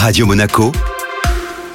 Radio Monaco,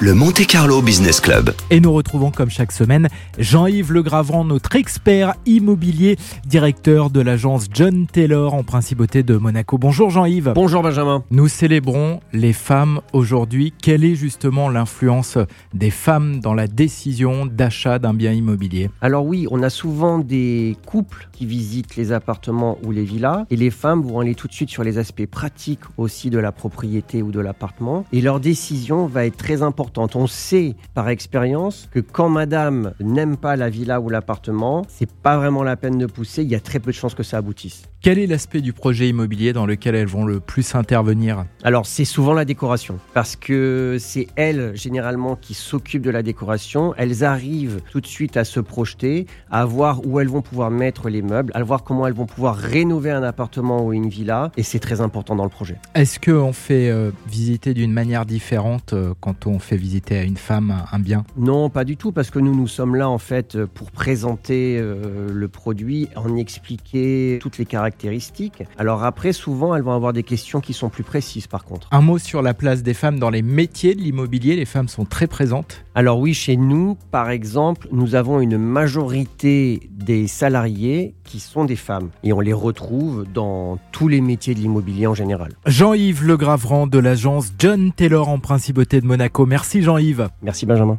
le Monte Carlo Business Club. Et nous retrouvons comme chaque semaine Jean-Yves Legravant, notre expert immobilier, directeur de l'agence John Taylor en principauté de Monaco. Bonjour Jean-Yves. Bonjour Benjamin. Nous célébrons les femmes aujourd'hui. Quelle est justement l'influence des femmes dans la décision d'achat d'un bien immobilier? Alors oui, on a souvent des couples qui visitent les appartements ou les villas et les femmes vont aller tout de suite sur les aspects pratiques aussi de la propriété ou de l'appartement et leur décision va être très importante on sait par expérience que quand madame n'aime pas la villa ou l'appartement, c'est pas vraiment la peine de pousser, il y a très peu de chances que ça aboutisse. Quel est l'aspect du projet immobilier dans lequel elles vont le plus intervenir? Alors c'est souvent la décoration, parce que c'est elles généralement qui s'occupent de la décoration. Elles arrivent tout de suite à se projeter, à voir où elles vont pouvoir mettre les meubles, à voir comment elles vont pouvoir rénover un appartement ou une villa, et c'est très important dans le projet. Est-ce qu'on fait euh, visiter d'une manière différente euh, quand on fait visiter à une femme un bien Non, pas du tout, parce que nous, nous sommes là en fait pour présenter euh, le produit, en expliquer toutes les caractéristiques alors après, souvent, elles vont avoir des questions qui sont plus précises par contre. Un mot sur la place des femmes dans les métiers de l'immobilier. Les femmes sont très présentes. Alors oui, chez nous, par exemple, nous avons une majorité des salariés qui sont des femmes. Et on les retrouve dans tous les métiers de l'immobilier en général. Jean-Yves Legravrand de l'agence John Taylor en Principauté de Monaco. Merci Jean-Yves. Merci Benjamin.